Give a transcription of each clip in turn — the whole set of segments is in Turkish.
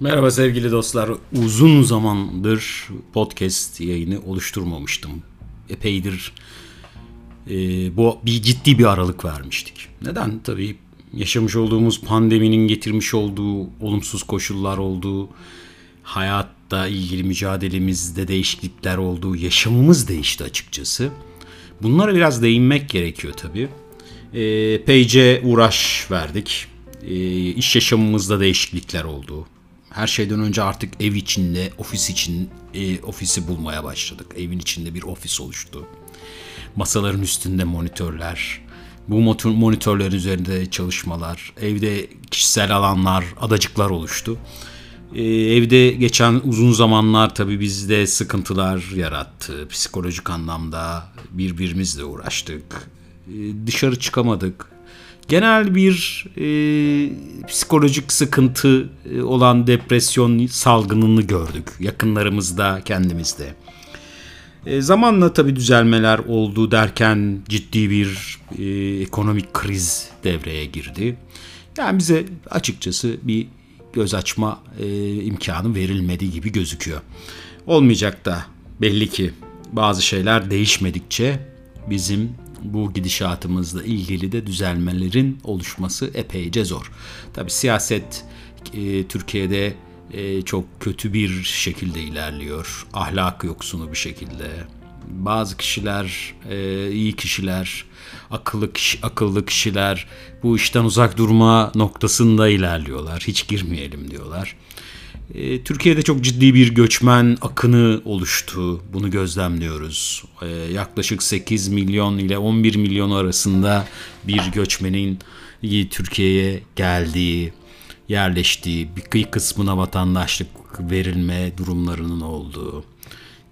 Merhaba sevgili dostlar. Uzun zamandır podcast yayını oluşturmamıştım. Epeydir e, bu bir ciddi bir aralık vermiştik. Neden? Tabii yaşamış olduğumuz pandeminin getirmiş olduğu olumsuz koşullar olduğu, hayatta ilgili mücadelemizde değişiklikler olduğu, yaşamımız değişti açıkçası. Bunlara biraz değinmek gerekiyor tabii. E, uğraş verdik. E, iş yaşamımızda değişiklikler oldu her şeyden önce artık ev içinde, ofis için e, ofisi bulmaya başladık. Evin içinde bir ofis oluştu. Masaların üstünde monitörler, bu monitörler üzerinde çalışmalar, evde kişisel alanlar, adacıklar oluştu. Ee, evde geçen uzun zamanlar tabii bizde sıkıntılar yarattı. Psikolojik anlamda birbirimizle uğraştık. Ee, dışarı çıkamadık genel bir e, psikolojik sıkıntı e, olan depresyon salgınını gördük yakınlarımızda kendimizde. E, zamanla tabi düzelmeler oldu derken ciddi bir e, ekonomik kriz devreye girdi. Yani bize açıkçası bir göz açma e, imkanı verilmedi gibi gözüküyor. Olmayacak da belli ki bazı şeyler değişmedikçe bizim bu gidişatımızla ilgili de düzelmelerin oluşması epeyce zor. Tabi siyaset e, Türkiye'de e, çok kötü bir şekilde ilerliyor. Ahlak yoksunu bir şekilde. Bazı kişiler, e, iyi kişiler, akıllı kişi, akıllı kişiler bu işten uzak durma noktasında ilerliyorlar. Hiç girmeyelim diyorlar. E, Türkiye'de çok ciddi bir göçmen akını oluştu. Bunu gözlemliyoruz. E, yaklaşık 8 milyon ile 11 milyon arasında bir göçmenin Türkiye'ye geldiği, yerleştiği, bir kısmına vatandaşlık verilme durumlarının olduğu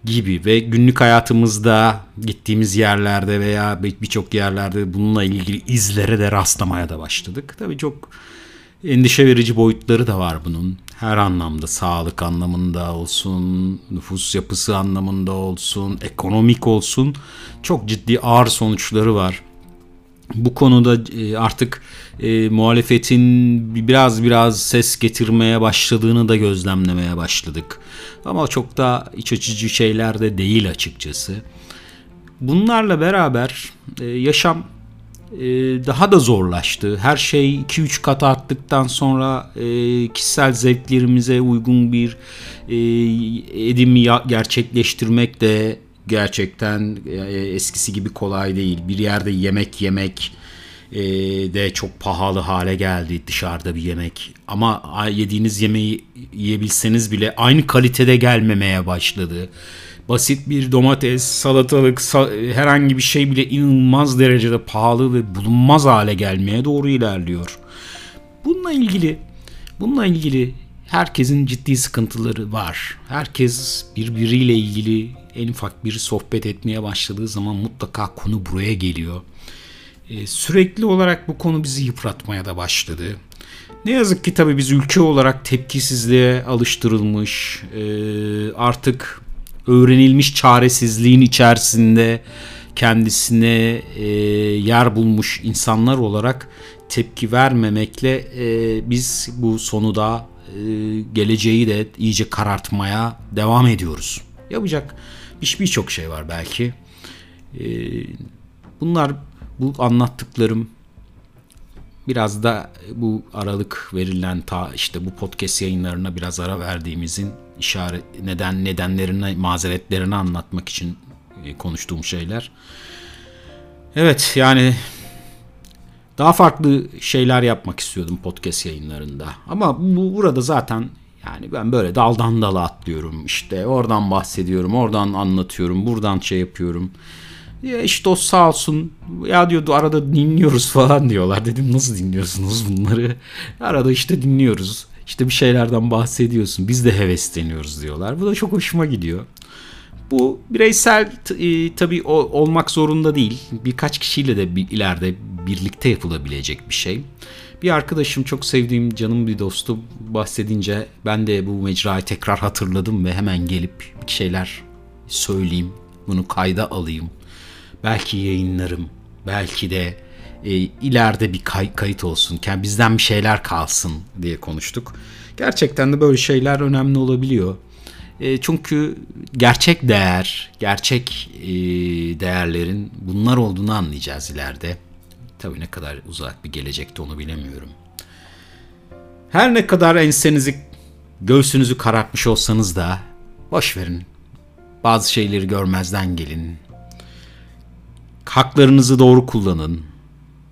gibi ve günlük hayatımızda gittiğimiz yerlerde veya birçok yerlerde bununla ilgili izlere de rastlamaya da başladık. Tabii çok endişe verici boyutları da var bunun. Her anlamda sağlık anlamında olsun, nüfus yapısı anlamında olsun, ekonomik olsun çok ciddi ağır sonuçları var. Bu konuda e, artık e, muhalefetin biraz biraz ses getirmeye başladığını da gözlemlemeye başladık. Ama çok da iç açıcı şeyler de değil açıkçası. Bunlarla beraber e, yaşam daha da zorlaştı. Her şey 2-3 kat arttıktan sonra e, kişisel zevklerimize uygun bir e, edimi gerçekleştirmek de gerçekten eskisi gibi kolay değil. Bir yerde yemek yemek de çok pahalı hale geldi dışarıda bir yemek. Ama yediğiniz yemeği yiyebilseniz bile aynı kalitede gelmemeye başladı basit bir domates, salatalık, herhangi bir şey bile inanılmaz derecede pahalı ve bulunmaz hale gelmeye doğru ilerliyor. Bununla ilgili bununla ilgili herkesin ciddi sıkıntıları var. Herkes birbiriyle ilgili en ufak bir sohbet etmeye başladığı zaman mutlaka konu buraya geliyor. Ee, sürekli olarak bu konu bizi yıpratmaya da başladı. Ne yazık ki tabii biz ülke olarak tepkisizliğe alıştırılmış, e, artık öğrenilmiş çaresizliğin içerisinde kendisine e, yer bulmuş insanlar olarak tepki vermemekle e, biz bu sonu da e, geleceği de iyice karartmaya devam ediyoruz. Yapacak birçok şey var belki. E, bunlar bu anlattıklarım biraz da bu aralık verilen ta işte bu podcast yayınlarına biraz ara verdiğimizin işaret neden nedenlerini mazeretlerini anlatmak için e, konuştuğum şeyler. Evet yani daha farklı şeyler yapmak istiyordum podcast yayınlarında. Ama bu burada zaten yani ben böyle daldan dala atlıyorum. İşte oradan bahsediyorum, oradan anlatıyorum, buradan şey yapıyorum. Ya işte o sağ olsun ya diyordu arada dinliyoruz falan diyorlar. Dedim nasıl dinliyorsunuz bunları? Arada işte dinliyoruz. İşte bir şeylerden bahsediyorsun. Biz de hevesleniyoruz diyorlar. Bu da çok hoşuma gidiyor. Bu bireysel e, tabii o, olmak zorunda değil. Birkaç kişiyle de bir, ileride birlikte yapılabilecek bir şey. Bir arkadaşım çok sevdiğim canım bir dostum bahsedince ben de bu mecrayı tekrar hatırladım ve hemen gelip bir şeyler söyleyeyim. Bunu kayda alayım. Belki yayınlarım. Belki de e, ileride bir kay- kayıt olsun, yani bizden bir şeyler kalsın diye konuştuk. Gerçekten de böyle şeyler önemli olabiliyor. E, çünkü gerçek değer, gerçek e, değerlerin bunlar olduğunu anlayacağız ileride. Tabii ne kadar uzak bir gelecekte onu bilemiyorum. Her ne kadar ensenizi, göğsünüzü karartmış olsanız da boş verin. Bazı şeyleri görmezden gelin. Haklarınızı doğru kullanın.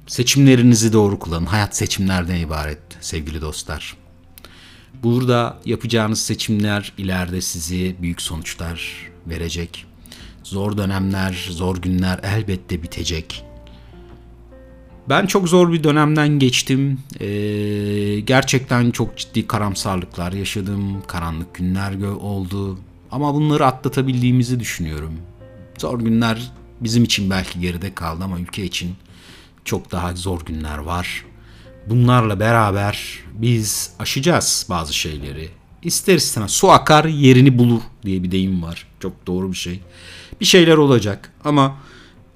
Seçimlerinizi doğru kullanın. Hayat seçimlerden ibaret sevgili dostlar. Burada yapacağınız seçimler ileride sizi büyük sonuçlar verecek. Zor dönemler, zor günler elbette bitecek. Ben çok zor bir dönemden geçtim. Ee, gerçekten çok ciddi karamsarlıklar yaşadım. Karanlık günler oldu. Ama bunları atlatabildiğimizi düşünüyorum. Zor günler bizim için belki geride kaldı ama ülke için çok daha zor günler var. Bunlarla beraber biz aşacağız bazı şeyleri. İster istemez su akar yerini bulur diye bir deyim var. Çok doğru bir şey. Bir şeyler olacak ama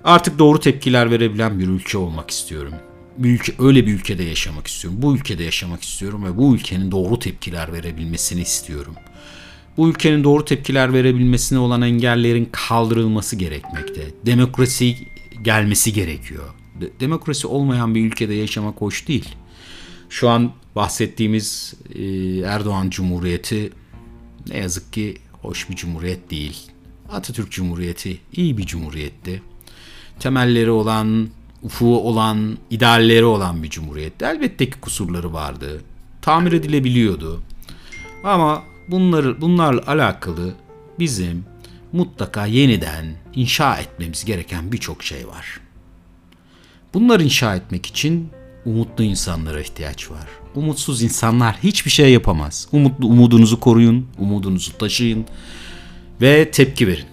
artık doğru tepkiler verebilen bir ülke olmak istiyorum. Bir ülke, öyle bir ülkede yaşamak istiyorum. Bu ülkede yaşamak istiyorum ve bu ülkenin doğru tepkiler verebilmesini istiyorum. Bu ülkenin doğru tepkiler verebilmesine olan engellerin kaldırılması gerekmekte. Demokrasi gelmesi gerekiyor. Demokrasi olmayan bir ülkede yaşamak hoş değil. Şu an bahsettiğimiz e, Erdoğan Cumhuriyeti ne yazık ki hoş bir cumhuriyet değil. Atatürk Cumhuriyeti iyi bir cumhuriyetti. Temelleri olan, ufuğu olan, idealleri olan bir cumhuriyetti. Elbette ki kusurları vardı. Tamir edilebiliyordu. Ama bunları bunlarla alakalı bizim mutlaka yeniden inşa etmemiz gereken birçok şey var. Bunları inşa etmek için umutlu insanlara ihtiyaç var. Umutsuz insanlar hiçbir şey yapamaz. Umutlu umudunuzu koruyun, umudunuzu taşıyın ve tepki verin.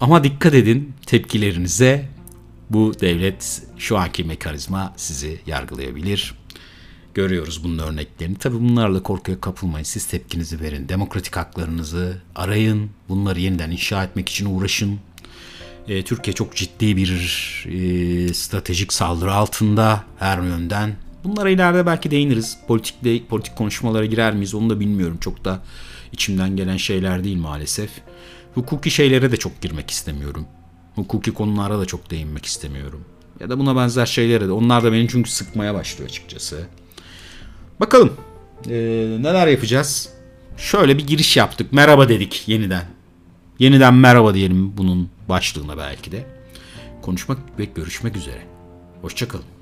Ama dikkat edin tepkilerinize bu devlet şu anki mekanizma sizi yargılayabilir. Görüyoruz bunun örneklerini. Tabii bunlarla korkuya kapılmayın. Siz tepkinizi verin. Demokratik haklarınızı arayın. Bunları yeniden inşa etmek için uğraşın. E, Türkiye çok ciddi bir e, stratejik saldırı altında her yönden. Bunlara ileride belki değiniriz. Politik, politik konuşmalara girer miyiz onu da bilmiyorum. Çok da içimden gelen şeyler değil maalesef. Hukuki şeylere de çok girmek istemiyorum. Hukuki konulara da çok değinmek istemiyorum. Ya da buna benzer şeylere de. Onlar da beni çünkü sıkmaya başlıyor açıkçası. Bakalım ee, neler yapacağız. Şöyle bir giriş yaptık. Merhaba dedik yeniden. Yeniden merhaba diyelim bunun başlığına belki de. Konuşmak ve görüşmek üzere. Hoşçakalın.